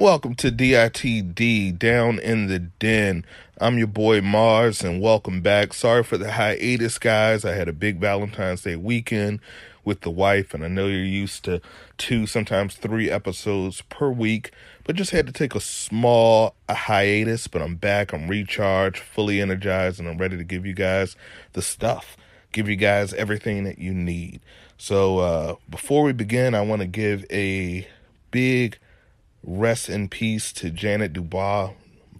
Welcome to DITD Down in the Den. I'm your boy Mars and welcome back. Sorry for the hiatus, guys. I had a big Valentine's Day weekend with the wife, and I know you're used to two, sometimes three episodes per week, but just had to take a small hiatus. But I'm back, I'm recharged, fully energized, and I'm ready to give you guys the stuff, give you guys everything that you need. So, uh, before we begin, I want to give a big Rest in peace to Janet Dubois.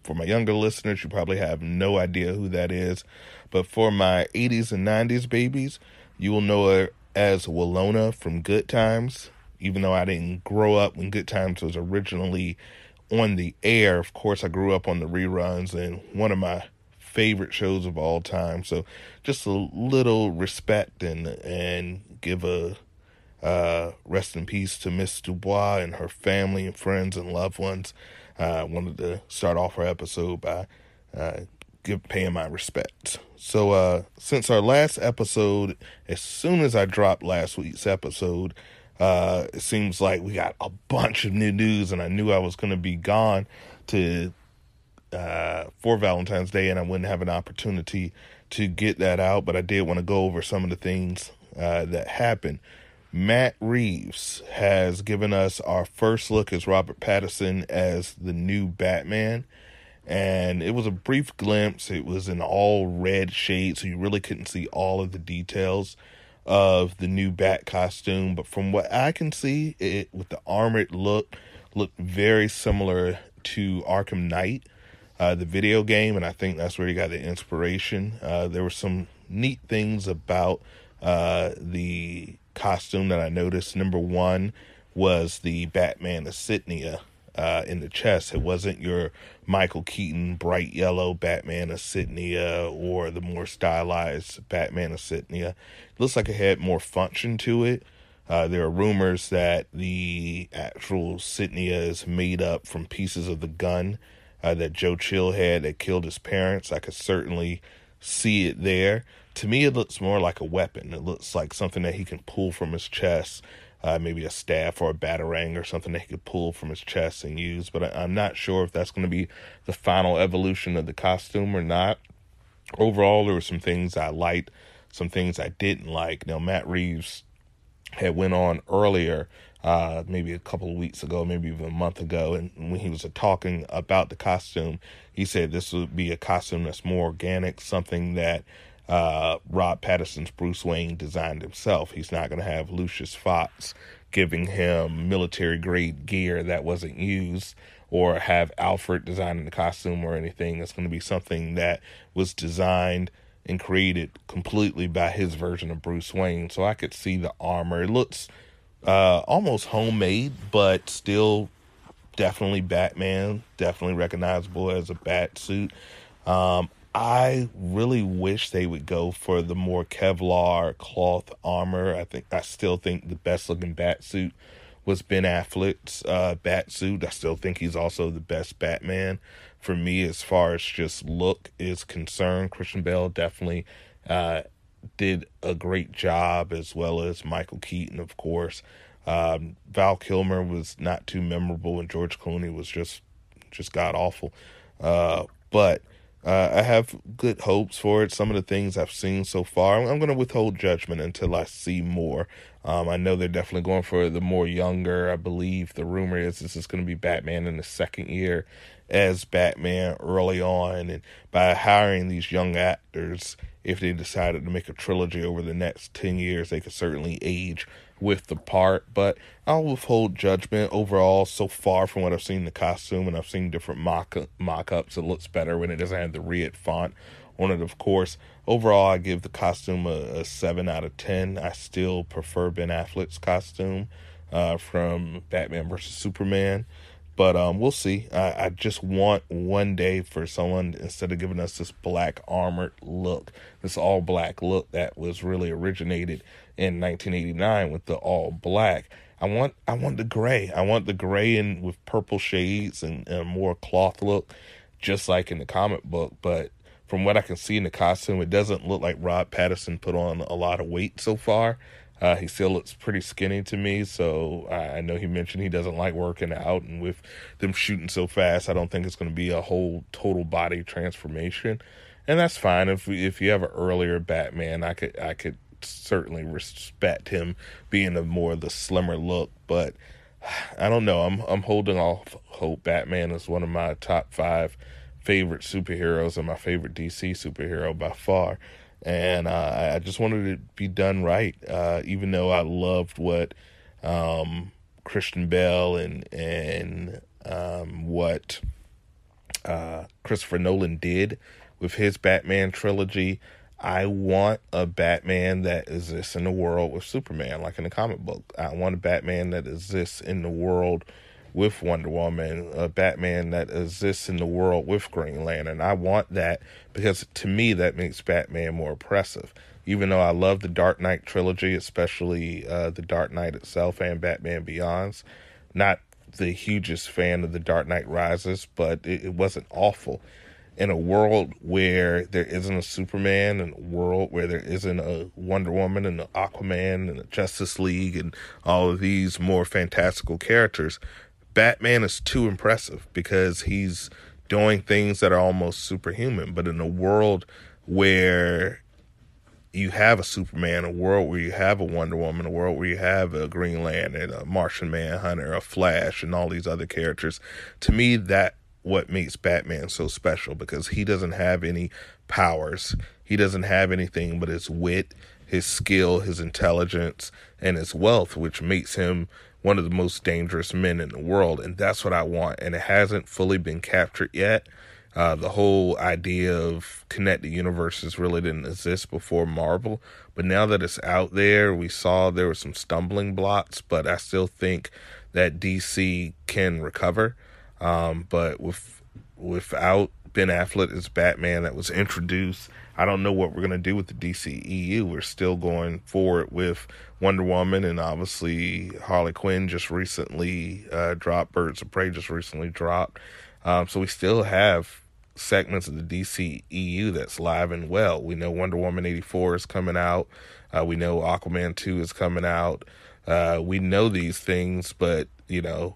For my younger listeners, you probably have no idea who that is. But for my 80s and 90s babies, you will know her as Willona from Good Times. Even though I didn't grow up when Good Times was originally on the air, of course, I grew up on the reruns and one of my favorite shows of all time. So just a little respect and and give a uh, rest in peace to Miss Dubois and her family and friends and loved ones. Uh, I wanted to start off our episode by uh, give paying my respects. So uh, since our last episode, as soon as I dropped last week's episode, uh, it seems like we got a bunch of new news, and I knew I was going to be gone to uh, for Valentine's Day, and I wouldn't have an opportunity to get that out. But I did want to go over some of the things uh, that happened. Matt Reeves has given us our first look as Robert Pattinson as the new Batman. And it was a brief glimpse. It was in all red shade, so you really couldn't see all of the details of the new Bat costume. But from what I can see, it with the armored look looked very similar to Arkham Knight, uh, the video game, and I think that's where he got the inspiration. Uh, there were some neat things about uh, the costume that I noticed. Number one was the Batman insignia uh, in the chest. It wasn't your Michael Keaton bright yellow Batman of insignia or the more stylized Batman insignia. It looks like it had more function to it. Uh, there are rumors that the actual insignia is made up from pieces of the gun uh, that Joe Chill had that killed his parents. I could certainly see it there to me, it looks more like a weapon. It looks like something that he can pull from his chest, uh, maybe a staff or a batarang or something that he could pull from his chest and use. But I, am not sure if that's going to be the final evolution of the costume or not. Overall, there were some things I liked, some things I didn't like. Now, Matt Reeves had went on earlier uh, maybe a couple of weeks ago, maybe even a month ago, and when he was talking about the costume, he said this would be a costume that's more organic, something that uh, Rob Pattinson's Bruce Wayne designed himself. He's not going to have Lucius Fox giving him military grade gear that wasn't used or have Alfred designing the costume or anything. It's going to be something that was designed and created completely by his version of Bruce Wayne. So I could see the armor. It looks uh, almost homemade, but still definitely Batman, definitely recognizable as a bat suit. Um, I really wish they would go for the more Kevlar cloth armor. I think I still think the best looking bat suit was Ben Affleck's uh, bat suit. I still think he's also the best Batman for me as far as just look is concerned. Christian Bale definitely uh, did a great job, as well as Michael Keaton, of course. Um, Val Kilmer was not too memorable, and George Clooney was just just god awful. Uh, but uh, I have good hopes for it. Some of the things I've seen so far, I'm, I'm going to withhold judgment until I see more. Um, I know they're definitely going for the more younger. I believe the rumor is this is going to be Batman in the second year as Batman early on, and by hiring these young actors, if they decided to make a trilogy over the next ten years, they could certainly age with the part, but I'll withhold judgment overall so far from what I've seen the costume and I've seen different mock ups. It looks better when it doesn't have the red font on it, of course. Overall, I give the costume a, a 7 out of 10. I still prefer Ben Affleck's costume uh, from Batman vs. Superman. But um, we'll see. I, I, just want one day for someone instead of giving us this black armored look, this all black look that was really originated in 1989 with the all black. I want I want the gray. I want the gray and with purple shades and, and a more cloth look, just like in the comic book. But from what I can see in the costume, it doesn't look like Rob Pattinson put on a lot of weight so far. Uh, he still looks pretty skinny to me, so I, know he mentioned he doesn't like working out, and with them shooting so fast, I don't think it's going to be a whole total body transformation, and that's fine. If if you have an earlier Batman, I could I could certainly respect him being a more the slimmer look, but I don't know. I'm I'm holding off hope. Batman is one of my top five favorite superheroes and my favorite DC superhero by far and uh, I just wanted it to be done right. Uh, even though I loved what um, Christian Bale and and um, what uh, Christopher Nolan did with his Batman trilogy, I want a Batman that exists in the world with Superman, like in the comic book. I want a Batman that exists in the world with Wonder Woman, a Batman that exists in the world with Green Lantern. I want that because to me that makes Batman more oppressive. Even though I love the Dark Knight trilogy, especially uh, the Dark Knight itself and Batman Begins, not the hugest fan of the Dark Knight Rises, but it, it wasn't awful. In a world where there isn't a Superman, in a world where there isn't a Wonder Woman and an Aquaman and a Justice League and all of these more fantastical characters, Batman is too impressive because he's doing things that are almost superhuman. But in a world where you have a Superman, a world where you have a Wonder Woman, a world where you have a Green Lantern, a Martian Manhunter, a Flash, and all these other characters, to me, that what makes Batman so special because he doesn't have any powers. He doesn't have anything but his wit, his skill, his intelligence, and his wealth, which makes him one of the most dangerous men in the world. And that's what I want. And it hasn't fully been captured yet. Uh, the whole idea of connected universes really didn't exist before Marvel. But now that it's out there, we saw there were some stumbling blocks, but I still think that DC can recover. Um, but with without Ben Affleck as Batman that was introduced I don't know what we're going to do with the DCEU. We're still going forward with Wonder Woman, and obviously Harley Quinn just recently uh, dropped. Birds of Prey just recently dropped. Um, so we still have segments of the DCEU that's live and well. We know Wonder Woman 84 is coming out. Uh, we know Aquaman 2 is coming out. Uh, we know these things, but, you know,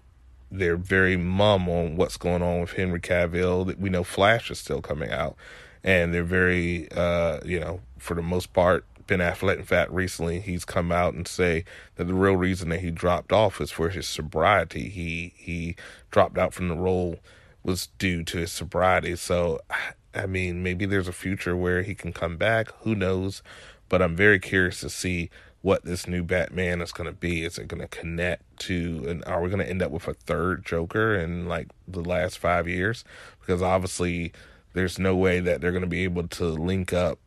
they're very mum on what's going on with Henry Cavill. We know Flash is still coming out and they're very, uh, you know, for the most part, Ben Affleck, in fact, recently he's come out and say that the real reason that he dropped off is for his sobriety. He he dropped out from the role was due to his sobriety. So, I mean, maybe there's a future where he can come back. Who knows? But I'm very curious to see what this new Batman is going to be. Is it going to connect to, and are we going to end up with a third Joker in like the last five years? Because obviously there's no way that they're going to be able to link up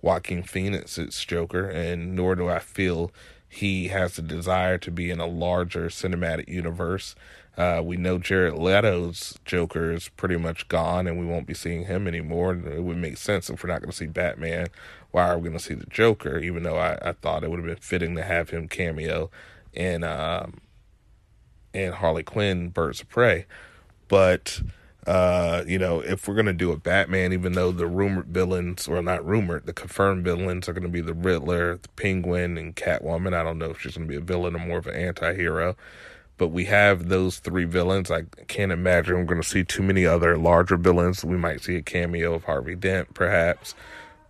Joaquin Phoenix's Joker, and nor do I feel he has the desire to be in a larger cinematic universe. Uh, we know Jared Leto's Joker is pretty much gone, and we won't be seeing him anymore. It would make sense if we're not going to see Batman. Why are we going to see the Joker? Even though I, I thought it would have been fitting to have him cameo in um, in Harley Quinn, Birds of Prey, but uh, you know, if we're gonna do a Batman, even though the rumored villains, or not rumored, the confirmed villains are gonna be the Riddler, the Penguin, and Catwoman. I don't know if she's gonna be a villain or more of an anti-hero. But we have those three villains. I can't imagine we're gonna see too many other larger villains. We might see a cameo of Harvey Dent, perhaps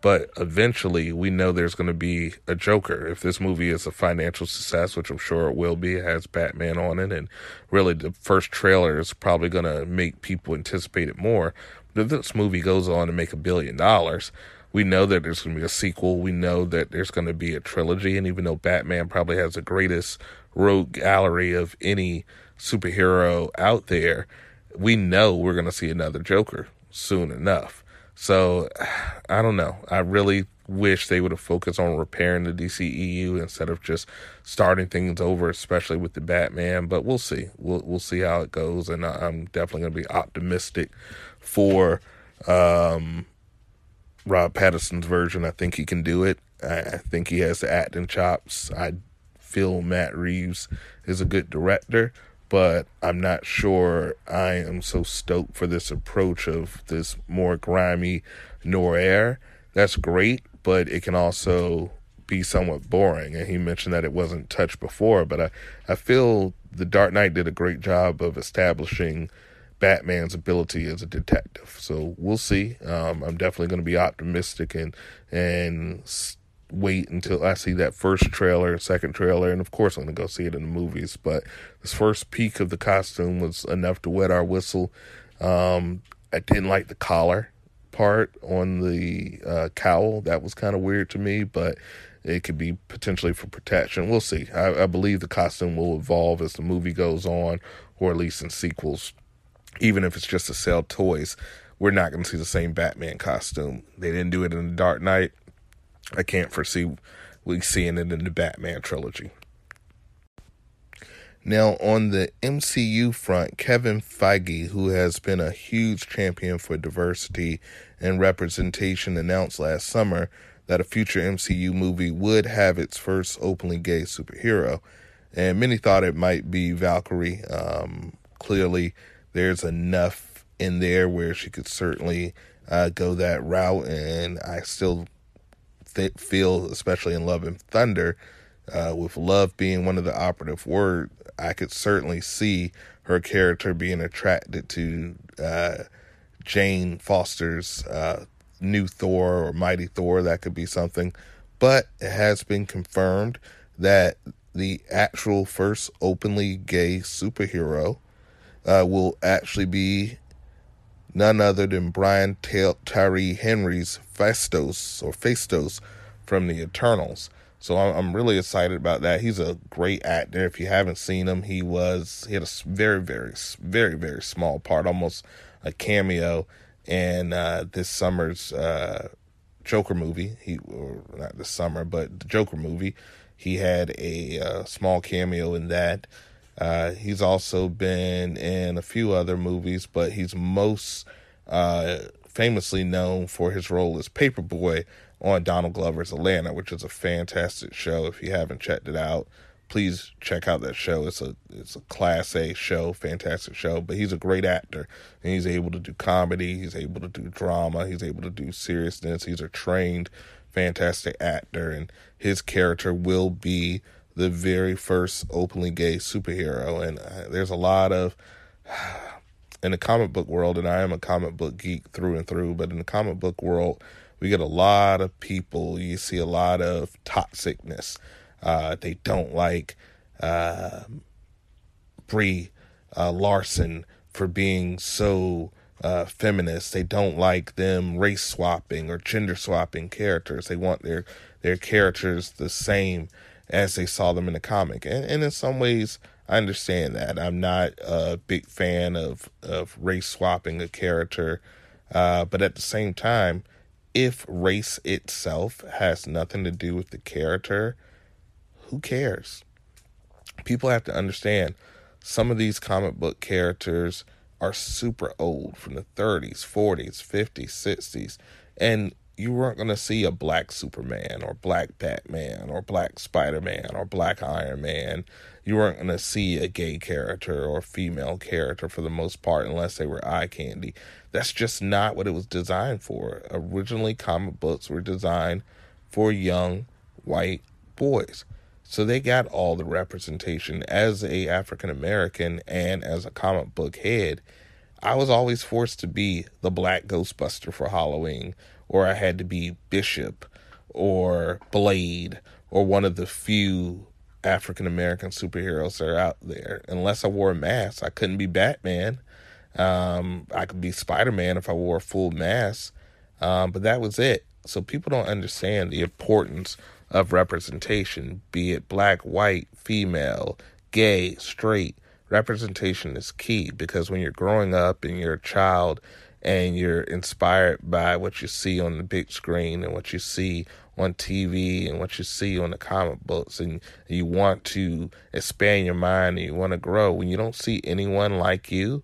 but eventually we know there's going to be a Joker. If this movie is a financial success, which I'm sure it will be, it has Batman on it, and really the first trailer is probably going to make people anticipate it more. But if this movie goes on to make a billion dollars, we know that there's going to be a sequel. We know that there's going to be a trilogy, and even though Batman probably has the greatest rogue gallery of any superhero out there, we know we're going to see another Joker soon enough. So I don't know. I really wish they would have focused on repairing the DCEU instead of just starting things over, especially with the Batman. But we'll see. We'll we'll see how it goes, and I'm definitely going to be optimistic for um, Rob Pattinson's version. I think he can do it. I think he has the acting chops. I feel Matt Reeves is a good director but I'm not sure I am so stoked for this approach of this more grimy noir. air. That's great, but it can also be somewhat boring. And he mentioned that it wasn't touched before, but I, I feel The Dark Knight did a great job of establishing Batman's ability as a detective. So we'll see. Um, I'm definitely going to be optimistic and and wait until I see that first trailer, second trailer, and of course I'm to go see it in the movies. But this first peek of the costume was enough to wet our whistle. Um, I didn't like the collar part on the uh, cowl. That was kind of weird to me, but it could be potentially for protection. We'll see. I, I, believe the costume will evolve as the movie goes on, or at least in sequels even if it's just to sell toys, we're not going to see the same Batman costume. They didn't do it in the Dark Knight. I can't foresee we seeing it in the Batman trilogy. Now, on the MCU front, Kevin Feige, who has been a huge champion for diversity and representation, announced last summer that a future MCU movie would have its first openly gay superhero. And many thought it might be Valkyrie. Um, clearly, there's enough in there where she could certainly uh, go that route. And I still th- feel, especially in Love and Thunder, uh, with love being one of the operative words, I could certainly see her character being attracted to uh, Jane Foster's uh, new Thor or Mighty Thor. That could be something. But it has been confirmed that the actual first openly gay superhero uh, will actually be none other than Brian Tyree Henry's Phastos or Phastos from the Eternals. So I'm, I'm really excited about that. He's a great actor. If you haven't seen him, he was he had a very very very very small part, almost a cameo in uh, this summer's uh, Joker movie. He or not this summer, but the Joker movie. He had a uh, small cameo in that. Uh, he's also been in a few other movies, but he's most uh, famously known for his role as Paperboy on Donald Glover's Atlanta, which is a fantastic show. If you haven't checked it out, please check out that show. It's a it's a class A show, fantastic show. But he's a great actor, and he's able to do comedy. He's able to do drama. He's able to do seriousness. He's a trained, fantastic actor, and his character will be the very first openly gay superhero. And uh, there's a lot of, in the comic book world, and I am a comic book geek through and through, but in the comic book world, we get a lot of people, you see a lot of toxicness. Uh, they don't like uh, Brie uh, Larson for being so uh, feminist. They don't like them race swapping or gender swapping characters. They want their their characters the same as they saw them in the comic. And, and in some ways, I understand that. I'm not a big fan of, of race swapping a character. Uh, but at the same time, if race itself has nothing to do with the character, who cares? People have to understand some of these comic book characters are super old from the 30s, 40s, 50s, 60s. And you weren't going to see a black Superman or black Batman or black Spider Man or black Iron Man. You weren't going to see a gay character or female character for the most part unless they were eye candy. That's just not what it was designed for. Originally, comic books were designed for young white boys. So they got all the representation as a African American and as a comic book head. I was always forced to be the black Ghostbuster for Halloween or I had to be Bishop or Blade or one of the few African American superheroes that are out there. Unless I wore a mask, I couldn't be Batman. Um, I could be Spider Man if I wore a full mask, um, but that was it. So people don't understand the importance of representation, be it black, white, female, gay, straight. Representation is key because when you're growing up and you're a child and you're inspired by what you see on the big screen and what you see on TV and what you see on the comic books and you want to expand your mind and you want to grow. When you don't see anyone like you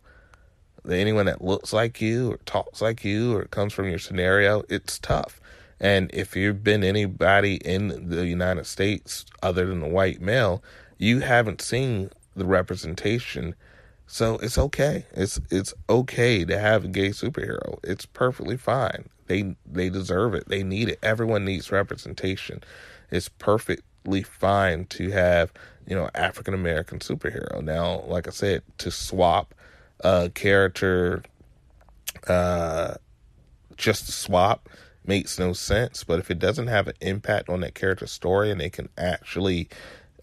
anyone that looks like you or talks like you or comes from your scenario it's tough. And if you've been anybody in the United States other than a white male you haven't seen the representation so it's okay. It's it's okay to have a gay superhero. It's perfectly fine. They they deserve it. They need it. Everyone needs representation. it's perfectly fine to have you know African American superhero. Now, like I said, to swap a character, uh, just to swap makes no sense. But if it doesn't have an impact on that character's story and they can actually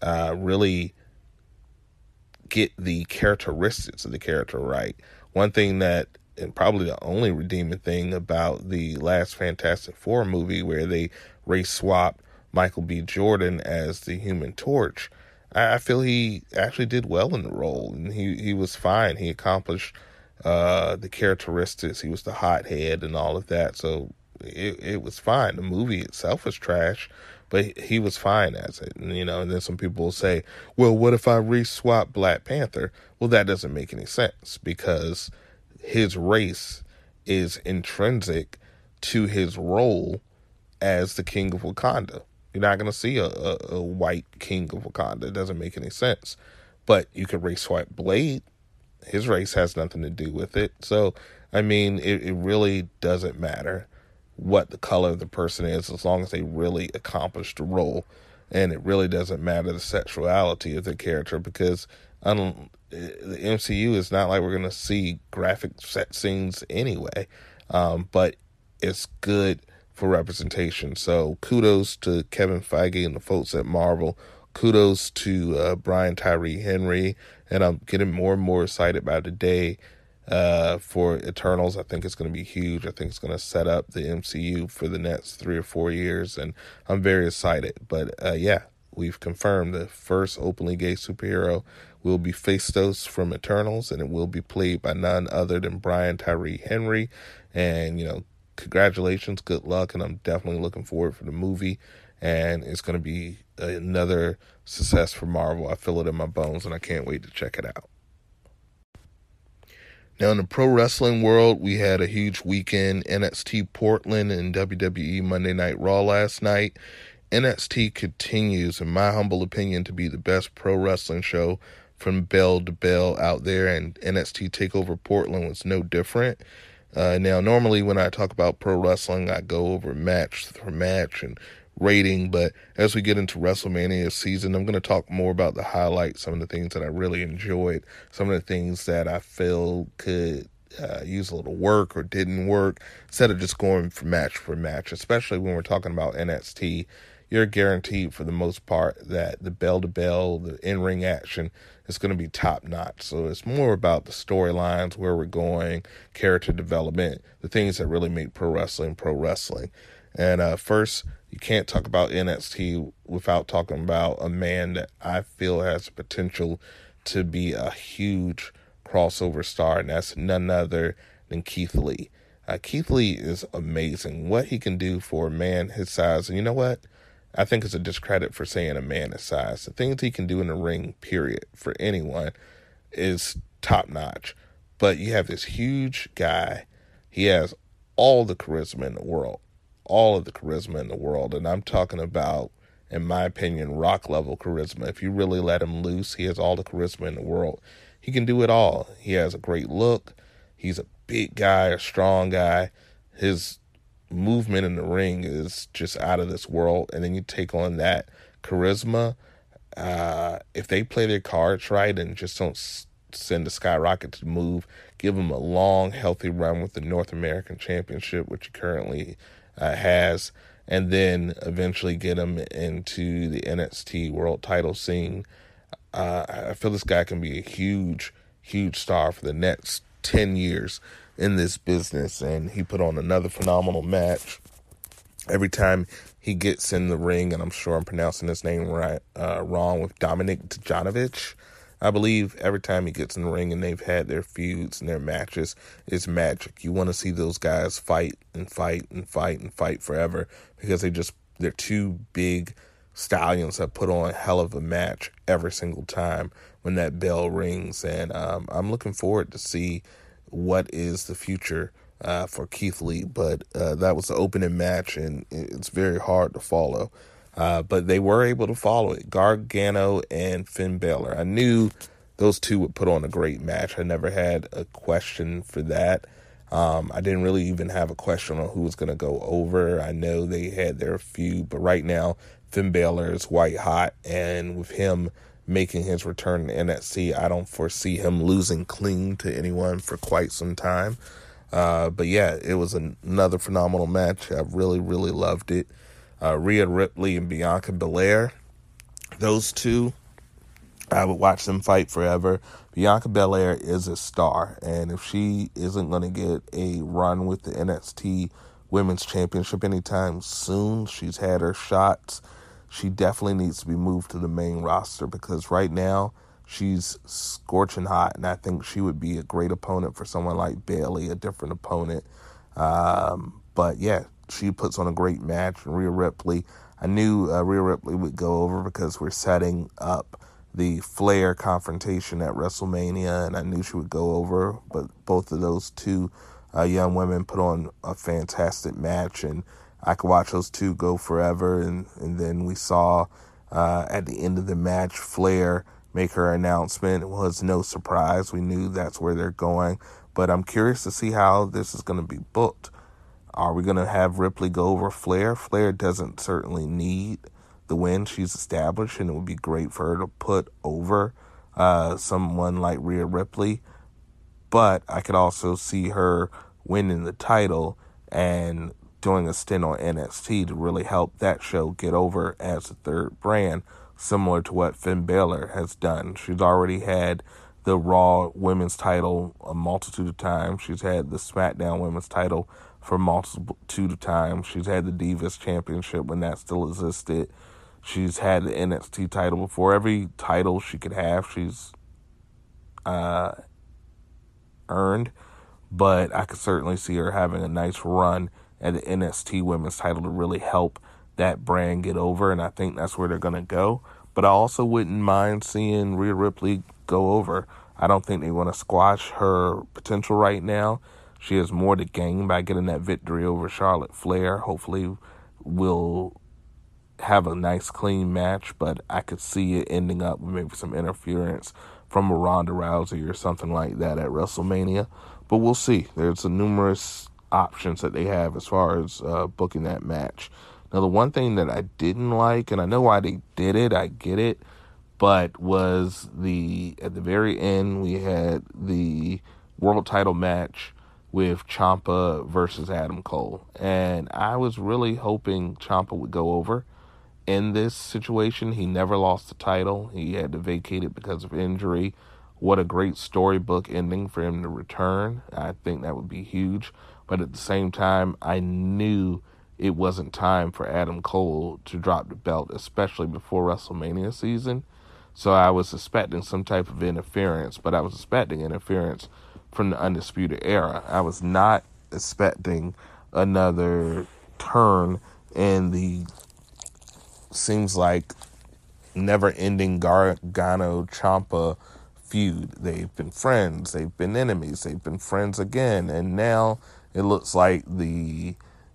uh, really get the characteristics of the character right, one thing that and probably the only redeeming thing about the last Fantastic Four movie where they race swap Michael B. Jordan as the Human Torch. I, feel he actually did well in the role, and he he was fine. He accomplished uh, the characteristics. He was the hothead and all of that. So it it was fine. The movie itself was trash, but he was fine as it. And, you know, and then some people will say, "Well, what if I re-swap Black Panther?" Well, that doesn't make any sense because his race is intrinsic to his role as the king of Wakanda. You're not going to see a, a, a, white king of Wakanda. It doesn't make any sense. But you could race swipe Blade. His race has nothing to do with it. So, I mean, it, it really doesn't matter what the color of the person is as long as they really accomplish the role. And it really doesn't matter the sexuality of the character because don't, the MCU is not like we're going to see graphic set scenes anyway. Um, but it's good for representation. So kudos to Kevin Feige and the folks at Marvel. Kudos to uh, Brian Tyree Henry. And I'm getting more and more excited by the day uh, for Eternals. I think it's going to be huge. I think it's going to set up the MCU for the next three or four years. And I'm very excited. But uh, yeah, we've confirmed the first openly gay superhero will be Phastos from Eternals, and it will be played by none other than Brian Tyree Henry. And, you know, congratulations, good luck, and I'm definitely looking forward for the movie. And it's going to be another success for Marvel. I feel it in my bones, and I can't wait to check it out. Now, in the pro wrestling world, we had a huge weekend NXT Portland and WWE Monday Night Raw last night. NXT continues, in my humble opinion, to be the best pro wrestling show from bell to bell out there, and NXT TakeOver Portland was no different. Uh, now, normally when I talk about pro wrestling, I go over match for match and rating, but as we get into WrestleMania season, I'm going to talk more about the highlights, some of the things that I really enjoyed, some of the things that I feel could uh, use a little work or didn't work, instead of just going for match for match, especially when we're talking about NXT. You're guaranteed for the most part that the bell to bell, the in ring action it's going to be top notch. So it's more about the storylines, where we're going, character development, the things that really make pro wrestling pro wrestling. And uh, first, you can't talk about NXT without talking about a man that I feel has potential to be a huge crossover star, and that's none other than Keith Lee. Uh, Keith Lee is amazing. What he can do for a man his size, and you know what? I think it's a discredit for saying a man his size. The things he can do in the ring, period, for anyone, is top notch. But you have this huge guy. He has all the charisma in the world, all of the charisma in the world. And I'm talking about, in my opinion, rock level charisma. If you really let him loose, he has all the charisma in the world. He can do it all. He has a great look. He's a big guy, a strong guy. His movement in the ring is just out of this world. And then you take on that charisma. Uh, if they play their cards right and just don't send the skyrocket to move, give them a long, healthy run with the North American Championship, which he currently uh, has, and then eventually get him into the NXT World Title scene. Uh, I feel this guy can be a huge, huge star for the next ten years in this business, and he put on another phenomenal match. Every time he gets in the ring, and I'm sure I'm pronouncing his name right uh, wrong with Dominic Djanovic. I believe every time he gets in the ring and they've had their feuds and their matches, it's magic. You want to see those guys fight and fight and fight and fight forever because they just they're two big stallions that put on a hell of a match every single time when that bell rings. And um, I'm looking forward to see what is the future uh, for Keith Lee, but uh, that was the opening match, and it's very hard to follow. Uh, but they were able to follow it. Gargano and Finn Balor. I knew those two would put on a great match. I never had a question for that. Um, I didn't really even have a question on who was going to go over. I know they had their feud, but right now Finn Balor is white hot, and with him making his return to NXT, I don't foresee him losing clean to anyone for quite some time. Uh, but yeah, it was an, another phenomenal match. I really, really loved it. Uh, Rhea Ripley and Bianca Belair, those two, I would watch them fight forever. Bianca Belair is a star, and if she isn't going to get a run with the NXT Women's Championship anytime soon, she's had her shots. She definitely needs to be moved to the main roster because right now she's scorching hot, and I think she would be a great opponent for someone like Bayley, a different opponent. Um, but yeah, she puts on a great match. And Rhea Ripley, I knew uh, Rhea Ripley would go over because we're setting up the Flair confrontation at WrestleMania, and I knew she would go over. But both of those two uh, young women put on a fantastic match, and I could watch those two go forever. And, and then we saw uh, at the end of the match Flair make her announcement. It was no surprise. We knew that's where they're going. But I'm curious to see how this is going to be booked. Are we going to have Ripley go over Flair? Flair doesn't certainly need the win. She's established, and it would be great for her to put over uh, someone like Rhea Ripley. But I could also see her winning the title and doing a stint on NXT to really help that show get over as a third brand similar to what Finn Balor has done. She's already had the Raw Women's title a multitude of times. She's had the SmackDown Women's title for a multitude of times. She's had the Divas Championship when that still existed. She's had the NXT title before. Every title she could have, she's uh, earned. But I could certainly see her having a nice run at the NXT Women's title to really help that brand get over, and I think that's where they're going to go. But I also wouldn't mind seeing Rhea Ripley go over. I don't think they want to squash her potential right now. She has more to gain by getting that victory over Charlotte Flair. Hopefully, we'll have a nice, clean match, but I could see it ending up with maybe some interference from Ronda Rousey or something like that at WrestleMania. But we'll see. There's a numerous options that they have as far as uh, booking that match. Now, the one thing that I didn't like, and I know why they did it, I get it, but was the at the very end we had the world title match with Ciampa versus Adam Cole, and I was really hoping Ciampa would go over. In this situation, he never lost the title. He had to vacate it because of injury. What a great storybook ending for him to return. I think that would be huge. But at the same time, I knew it wasn't time for Adam Cole to drop the belt, especially before WrestleMania season. So I was suspecting some type of interference, but I was expecting interference from the Undisputed Era. I was not expecting another turn in the seems like never ending Gargano Ciampa feud. They've been friends, they've been enemies, they've been friends again, and now it looks like the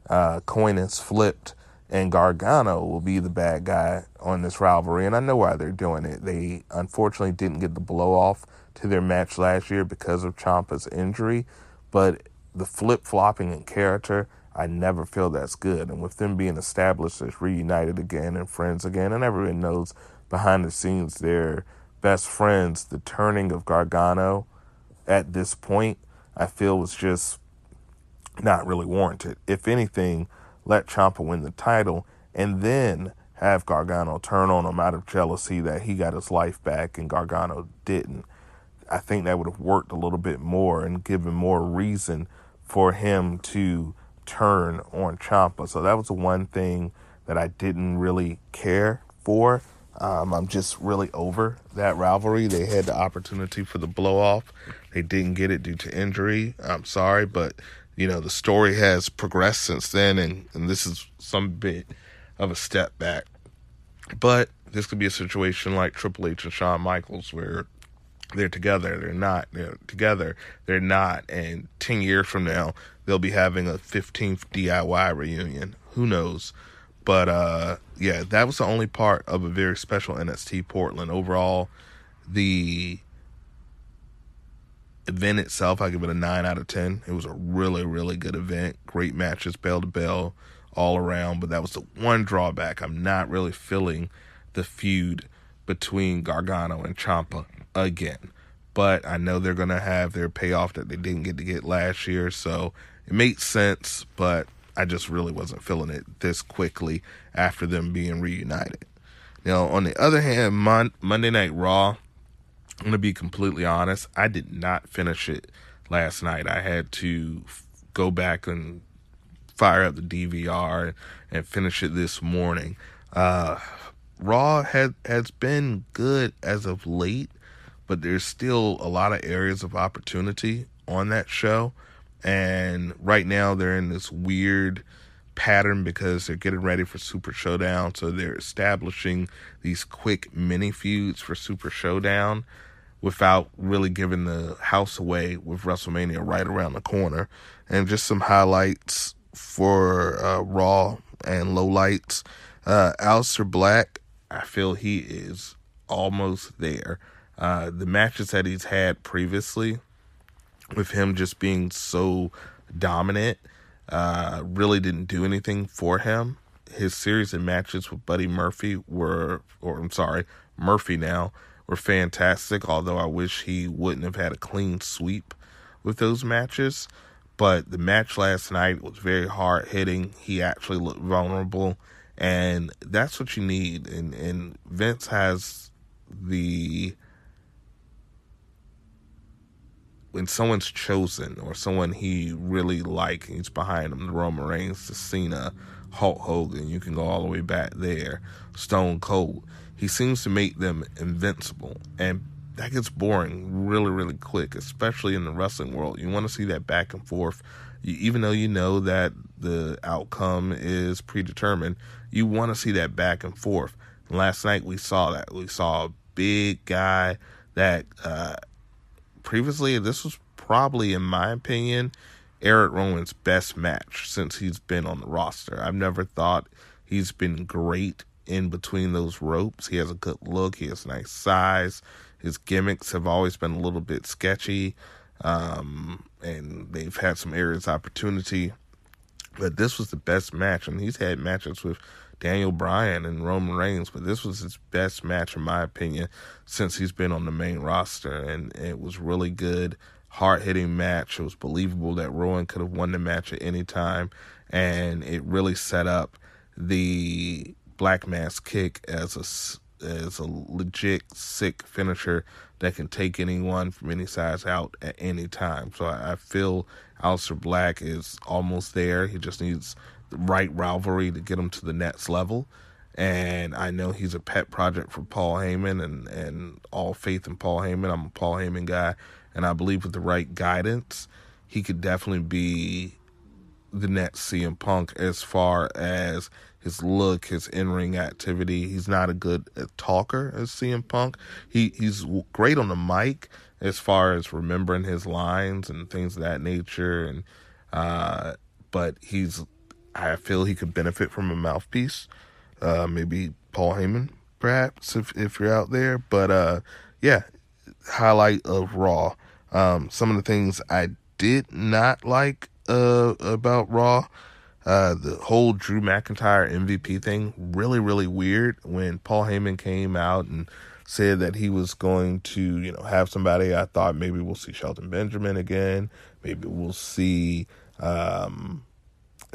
uh, coin is flipped and Gargano will be the bad guy on this rivalry. And I know why they're doing it. They unfortunately didn't get the blow off to their match last year because of Ciampa's injury, but the flip flopping in character, I never feel that's good. And with them being established as reunited again and friends again, and everyone knows behind the scenes they're best friends, the turning of Gargano at this point, I feel was just not really warranted. If anything, let Ciampa win the title and then have Gargano turn on him out of jealousy that he got his life back and Gargano didn't. I think that would have worked a little bit more and given more reason for him to turn on Ciampa. So that was the one thing that I didn't really care for. Um, I'm just really over that rivalry. They had the opportunity for the blow off. They didn't get it due to injury. I'm sorry, but you know, the story has progressed since then, and, and this is some bit of a step back. But this could be a situation like Triple H and Shawn Michaels where they're together, they're not, they're together, they're not, and 10 years from now, they'll be having a 15th DIY reunion. Who knows? But uh, yeah, that was the only part of a very special NXT Portland. Overall, the event itself, I give it a nine out of ten. It was a really, really good event. Great matches, bell to bell. all around. But that was the one drawback. I'm not really feeling the feud between Gargano and Ciampa again. But I know they're going to have their payoff that they didn't get to get last year. So it makes sense, but I just really wasn't feeling it this quickly after them being reunited. Now, on the other hand, Mon- Monday Night Raw, I'm going to be completely honest, I did not finish it last night. I had to go back and fire up the DVR and finish it this morning. Uh, Raw has has been good as of late, but there's still a lot of areas of opportunity on that show. And right now they're in this weird pattern because they're getting ready for Super Showdown. So they're establishing these quick mini feuds for Super Showdown without really giving the house away with WrestleMania right around the corner. And just some highlights for uh, Raw and lowlights. Uh, Aleister Black, I feel he is almost there. Uh, the matches that he's had previously, with him just being so dominant, uh, really didn't do anything for him. His series of matches with Buddy Murphy were, or I'm sorry, Murphy now, were fantastic. Although I wish he wouldn't have had a clean sweep with those matches. But the match last night was very hard hitting. He actually looked vulnerable, and that's what you need. And, and Vince has the when someone's chosen or someone he really likes, he's behind him, the Roman Reigns, the Cena, Hulk Hogan, you can go all the way back there, Stone Cold. He seems to make them invincible, and that gets boring really, really quick, especially in the wrestling world. You want to see that back and forth, you, even though you know that the outcome is predetermined. You want to see that back and forth. And last night we saw that. We saw a big guy that. Uh, previously, this was probably, in my opinion, Eric Rowan's best match since he's been on the roster. I've never thought he's been great in between those ropes. He has a good look, he has nice size. His gimmicks have always been a little bit sketchy, um, and they've had some areas of opportunity. But this was the best match, and he's had matches with Daniel Bryan and Roman Reigns, but this was his best match, in my opinion, since he's been on the main roster. And it was really good, hard hitting match. It was believable that Rowan could have won the match at any time. And it really set up the Black Mass kick as a as a legit sick finisher that can take anyone from any size out at any time. So I, I feel Aleister Black is almost there. He just needs the right rivalry to get him to the next level. And I know he's a pet project for Paul Heyman and, and all faith in Paul Heyman. I'm a Paul Heyman guy. And I believe with the right guidance, he could definitely be the next CM Punk as far as his look, his in-ring activity. He's not a good talker as CM Punk. He he's great on the mic as far as remembering his lines and things of that nature. And uh, but he's I feel he could benefit from a mouthpiece. Uh, maybe Paul Heyman, perhaps, if if you're out there. But uh, yeah, highlight of Raw. Um, some of the things I did not like uh, about Raw. Uh, the whole Drew McIntyre MVP thing, really, really weird when Paul Heyman came out and said that he was going to, you know, have somebody. I thought maybe we'll see Shelton Benjamin again. Maybe we'll see, um,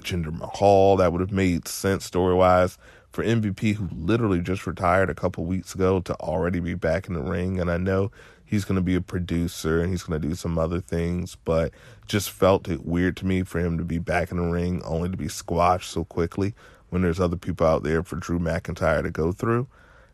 Jinder Mahal. That would have made sense story wise for MVP, who literally just retired a couple weeks ago, to already be back in the ring. And I know he's going to be a producer and he's going to do some other things, but just felt it weird to me for him to be back in the ring only to be squashed so quickly when there's other people out there for Drew McIntyre to go through.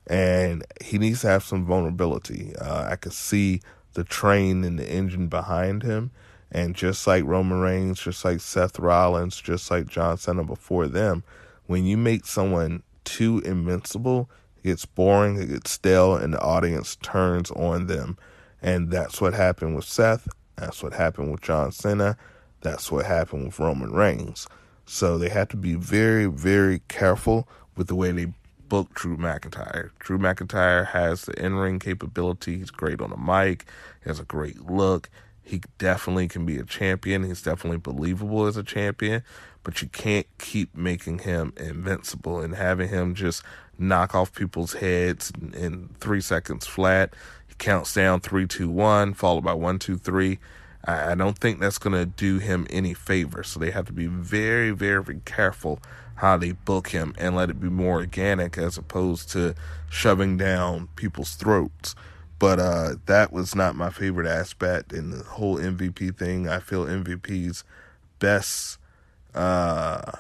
And he needs to have some vulnerability. Uh, I could see the train and the engine behind him and just like Roman Reigns, just like Seth Rollins, just like John Cena before them, when you make someone too invincible, it gets boring, it gets stale, and the audience turns on them. And that's what happened with Seth. That's what happened with John Cena. That's what happened with Roman Reigns. So they had to be very, very careful with the way they book Drew McIntyre. Drew McIntyre has the in ring capability. He's great on the mic. He has a great look He definitely can be a champion. He's definitely believable as a champion, but you can't keep making him invincible and having him just knock off people's heads in, three seconds flat. He counts down three, two, one, followed by one, two, three. I, I don't think that's going to do him any favor. So they have to be very, very careful how they book him and let it be more organic as opposed to shoving down people's throats. But uh, that was not my favorite aspect in the whole MVP thing. I feel MVP's best uh,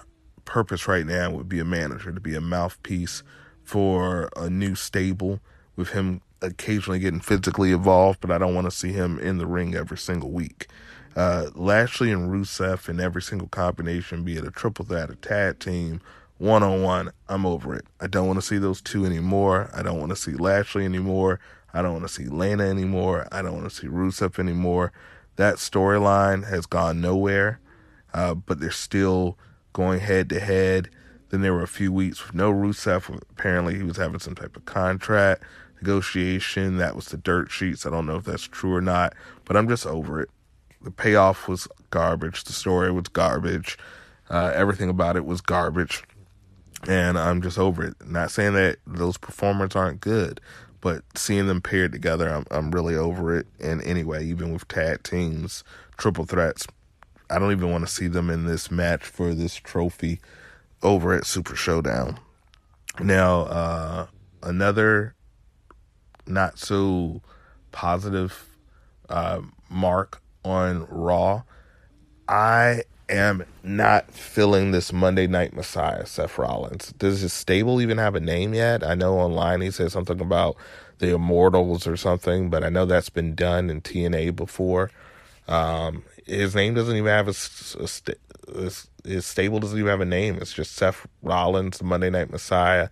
purpose right now would be a manager, to be a mouthpiece for a new stable with him occasionally getting physically involved, but I don't want to see him in the ring every single week. Uh, Lashley and Rusev in every single combination, be it a triple threat, a tag team, one on one, I'm over it. I don't want to see those two anymore. I don't want to see Lashley anymore. I don't want to see Lana anymore. I don't want to see Rusev anymore. That storyline has gone nowhere, uh, but they're still going head to head. Then there were a few weeks with no Rusev. Apparently, he was having some type of contract negotiation. That was the dirt sheets. I don't know if that's true or not, but I'm just over it. The payoff was garbage. The story was garbage. Uh, everything about it was garbage. And I'm just over it. Not saying that those performers aren't good, but seeing them paired together, I'm, I'm really over it. And anyway, even with tag teams, triple threats, I don't even want to see them in this match for this trophy over at Super Showdown. Now, uh, another not so positive uh, mark on Raw. I am not feeling this Monday Night Messiah, Seth Rollins. Does his stable even have a name yet? I know online he said something about the Immortals or something, but I know that's been done in TNA before. Um, his name doesn't even have a, a, a, his stable doesn't even have a name. It's just Seth Rollins, Monday Night Messiah,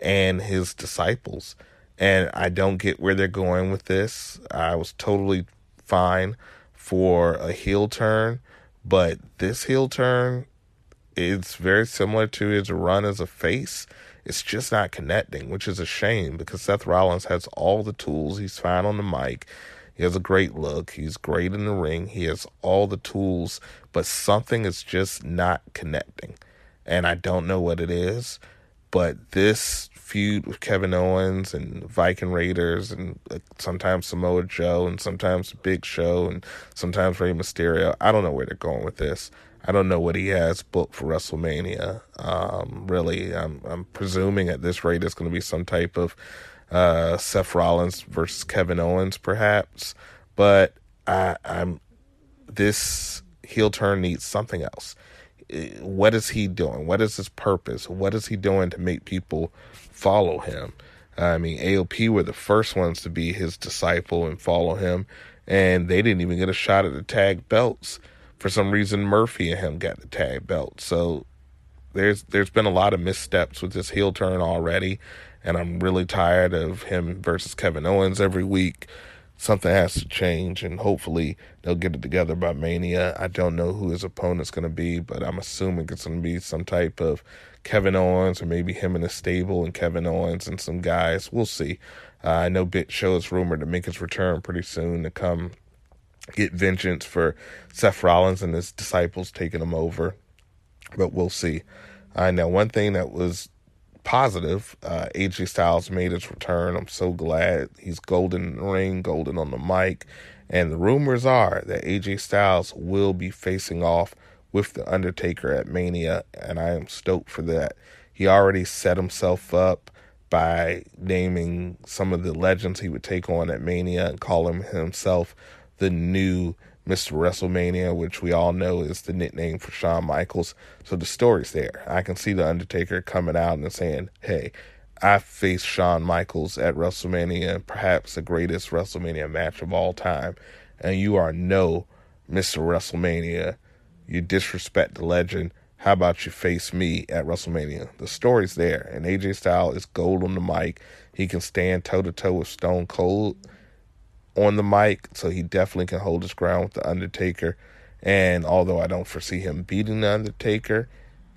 and his disciples and I don't get where they're going with this. I was totally fine for a heel turn, but this heel turn is very similar to his run as a face. It's just not connecting, which is a shame because Seth Rollins has all the tools. He's fine on the mic. He has a great look. He's great in the ring. He has all the tools, but something is just not connecting. And I don't know what it is, but this feud with Kevin Owens and Viking Raiders and sometimes Samoa Joe and sometimes Big Show and sometimes Rey Mysterio. I don't know where they're going with this. I don't know what he has booked for WrestleMania. Um, really, I'm, I'm presuming at this rate it's going to be some type of uh, Seth Rollins versus Kevin Owens, perhaps. But I, I'm this heel turn needs something else. What is he doing? What is his purpose? What is he doing to make people follow him. I mean, AOP were the first ones to be his disciple and follow him, and they didn't even get a shot at the tag belts. For some reason, Murphy and him got the tag belt. So there's there's been a lot of missteps with this heel turn already, and I'm really tired of him versus Kevin Owens every week. Something has to change, and hopefully they'll get it together by Mania. I don't know who his opponent's going to be, but I'm assuming it's going to be some type of Kevin Owens or maybe him in a stable and Kevin Owens and some guys. We'll see. Uh, I know Big Show is rumored to make his return pretty soon to come get vengeance for Seth Rollins and his disciples taking him over. But we'll see. I uh, know one thing that was positive, uh, AJ Styles made his return. I'm so glad he's golden ring, golden on the mic. And the rumors are that AJ Styles will be facing off with The Undertaker at Mania, and I am stoked for that. He already set himself up by naming some of the legends he would take on at Mania and calling himself the new Mr. WrestleMania, which we all know is the nickname for Shawn Michaels. So the story's there. I can see The Undertaker coming out and saying, hey, I faced Shawn Michaels at WrestleMania, perhaps the greatest WrestleMania match of all time, and you are no Mr. WrestleMania you disrespect the legend. How about you face me at WrestleMania? The story's there, and AJ Styles is gold on the mic. He can stand toe to toe with Stone Cold on the mic, so he definitely can hold his ground with the Undertaker. And although I don't foresee him beating the Undertaker,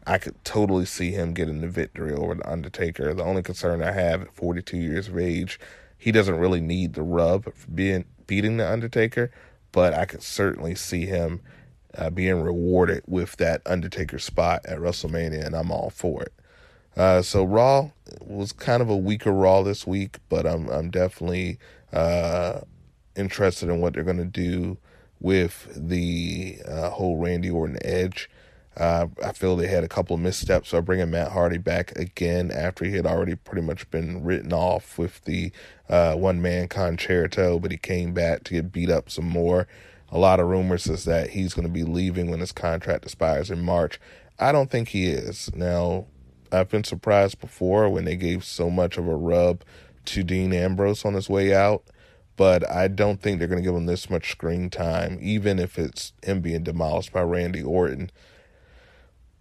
I could totally see him getting the victory over the Undertaker. The only concern I have at 42 years of age, he doesn't really need the rub for being beating the Undertaker but I could certainly see him uh, being rewarded with that Undertaker spot at WrestleMania, and I'm all for it. Uh, so Raw was kind of a weaker Raw this week, but I'm I'm definitely uh, interested in what they're going to do with the uh, whole Randy Orton Edge. Uh, I feel they had a couple of missteps by bringing Matt Hardy back again after he had already pretty much been written off with the uh, one man Con-Chair-To, but he came back to get beat up some more. A lot of rumors is that he's going to be leaving when his contract expires in March. I don't think he is. Now, I've been surprised before when they gave so much of a rub to Dean Ambrose on his way out, but I don't think they're going to give him this much screen time, even if it's him being demolished by Randy Orton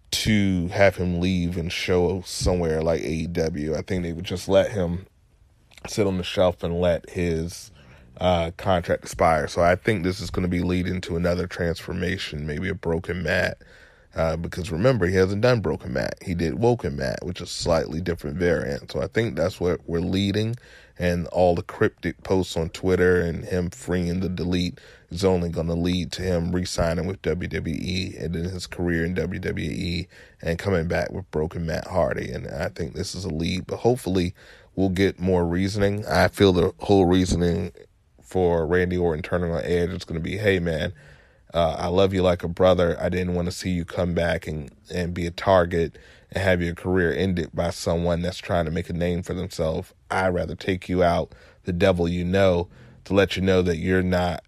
to have him leave and show somewhere like AEW. I think they would just let him sit on the shelf and let his uh, contract expire. So I think this is going to be leading to another transformation, maybe a broken Matt. Uh, because remember, he hasn't done broken Matt. He did woken Matt, which is slightly different variant. So I think that's what we're leading. And all the cryptic posts on Twitter and him freeing the delete is only going to lead to him re-signing with WWE and then his career in WWE and coming back with broken Matt Hardy. And I think this is a lead, but hopefully we'll get more reasoning. I feel the whole reasoning for Randy Orton turning on Edge is going to be, hey man, uh, I love you like a brother. I didn't want to see you come back and, and be a target and have your career ended by someone that's trying to make a name for themselves. I'd rather take you out, the devil you know, to let you know that you're not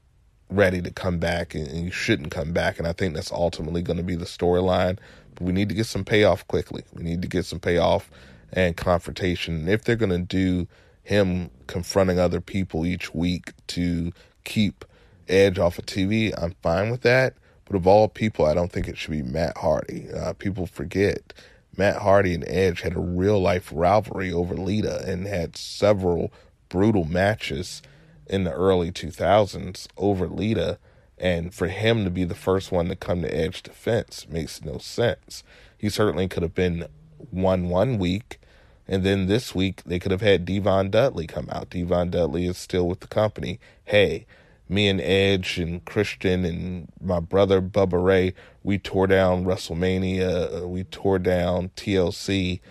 ready to come back and, you shouldn't come back. And I think that's ultimately going to be the storyline. But we need to get some payoff quickly. We need to get some payoff and confrontation. If they're going to do him confronting other people each week to keep Edge off of TV, I'm fine with that. But of all people, I don't think it should be Matt Hardy. Uh, people forget Matt Hardy and Edge had a real life rivalry over Lita and had several brutal matches in the early 2000s over Lita. And for him to be the first one to come to Edge defense makes no sense. He certainly could have been one one week, and then this week they could have had D-Von Dudley come out. D-Von Dudley is still with the company. Hey, me and Edge and Christian and my brother Bubba Ray, we tore down WrestleMania, uh, we tore down TLC.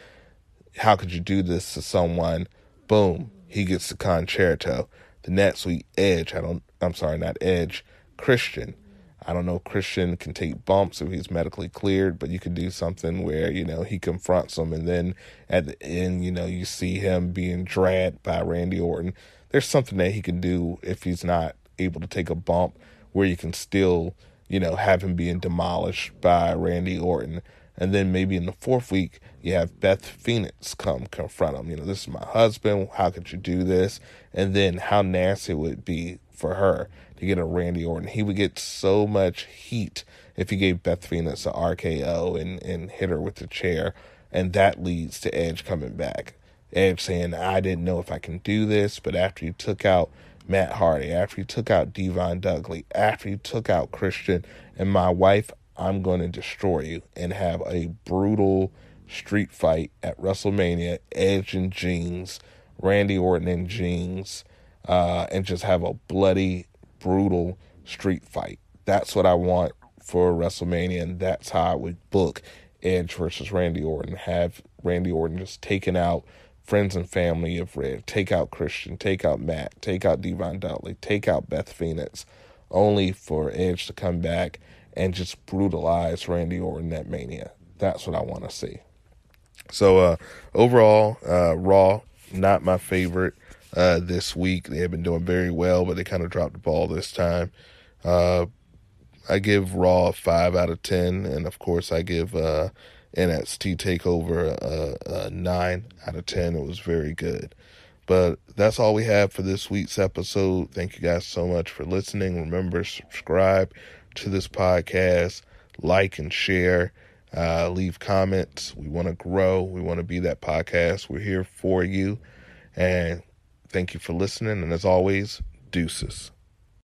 How could you do this to someone? Boom, he gets the Con-Chair-To. The next week, Edge, I don't, I'm sorry, not Edge, Christian. I don't know Christian can take bumps if he's medically cleared, but you could do something where, you know, he confronts him and then at the end, you know, you see him being dragged by Randy Orton. There's something that he can do if he's not able to take a bump where you can still, you know, have him being demolished by Randy Orton. And then maybe in the fourth week, you have Beth Phoenix come confront him. You know, this is my husband. How could you do this? And then how nasty it would be for her to get a Randy Orton. He would get so much heat if he gave Beth Phoenix a RKO and, and hit her with the chair. And that leads to Edge coming back. Edge saying, I didn't know if I can do this, but after you took out Matt Hardy, after you took out D-Von Dudley, after you took out Christian and my wife, I'm going to destroy you and have a brutal street fight at WrestleMania, Edge and jeans, Randy Orton and jeans, uh, and just have a bloody, brutal street fight. That's what I want for WrestleMania, and that's how I would book Edge versus Randy Orton. Have Randy Orton just taken out friends and family of Red. Take out Christian, take out Matt, take out D-Von Dudley, take out Beth Phoenix, only for Edge to come back and just brutalize Randy Orton at Mania. That's what I want to see. So uh, overall, uh, Raw not my favorite uh, this week. They have been doing very well, but they kind of dropped the ball this time. Uh, I give Raw a five out of ten, and of course, I give uh, NXT Takeover a, a nine out of ten. It was very good. But that's all we have for this week's episode. Thank you guys so much for listening. Remember, subscribe to this podcast, like and share, uh, leave comments. We want to grow. We want to be that podcast. We're here for you. And thank you for listening. And as always, deuces.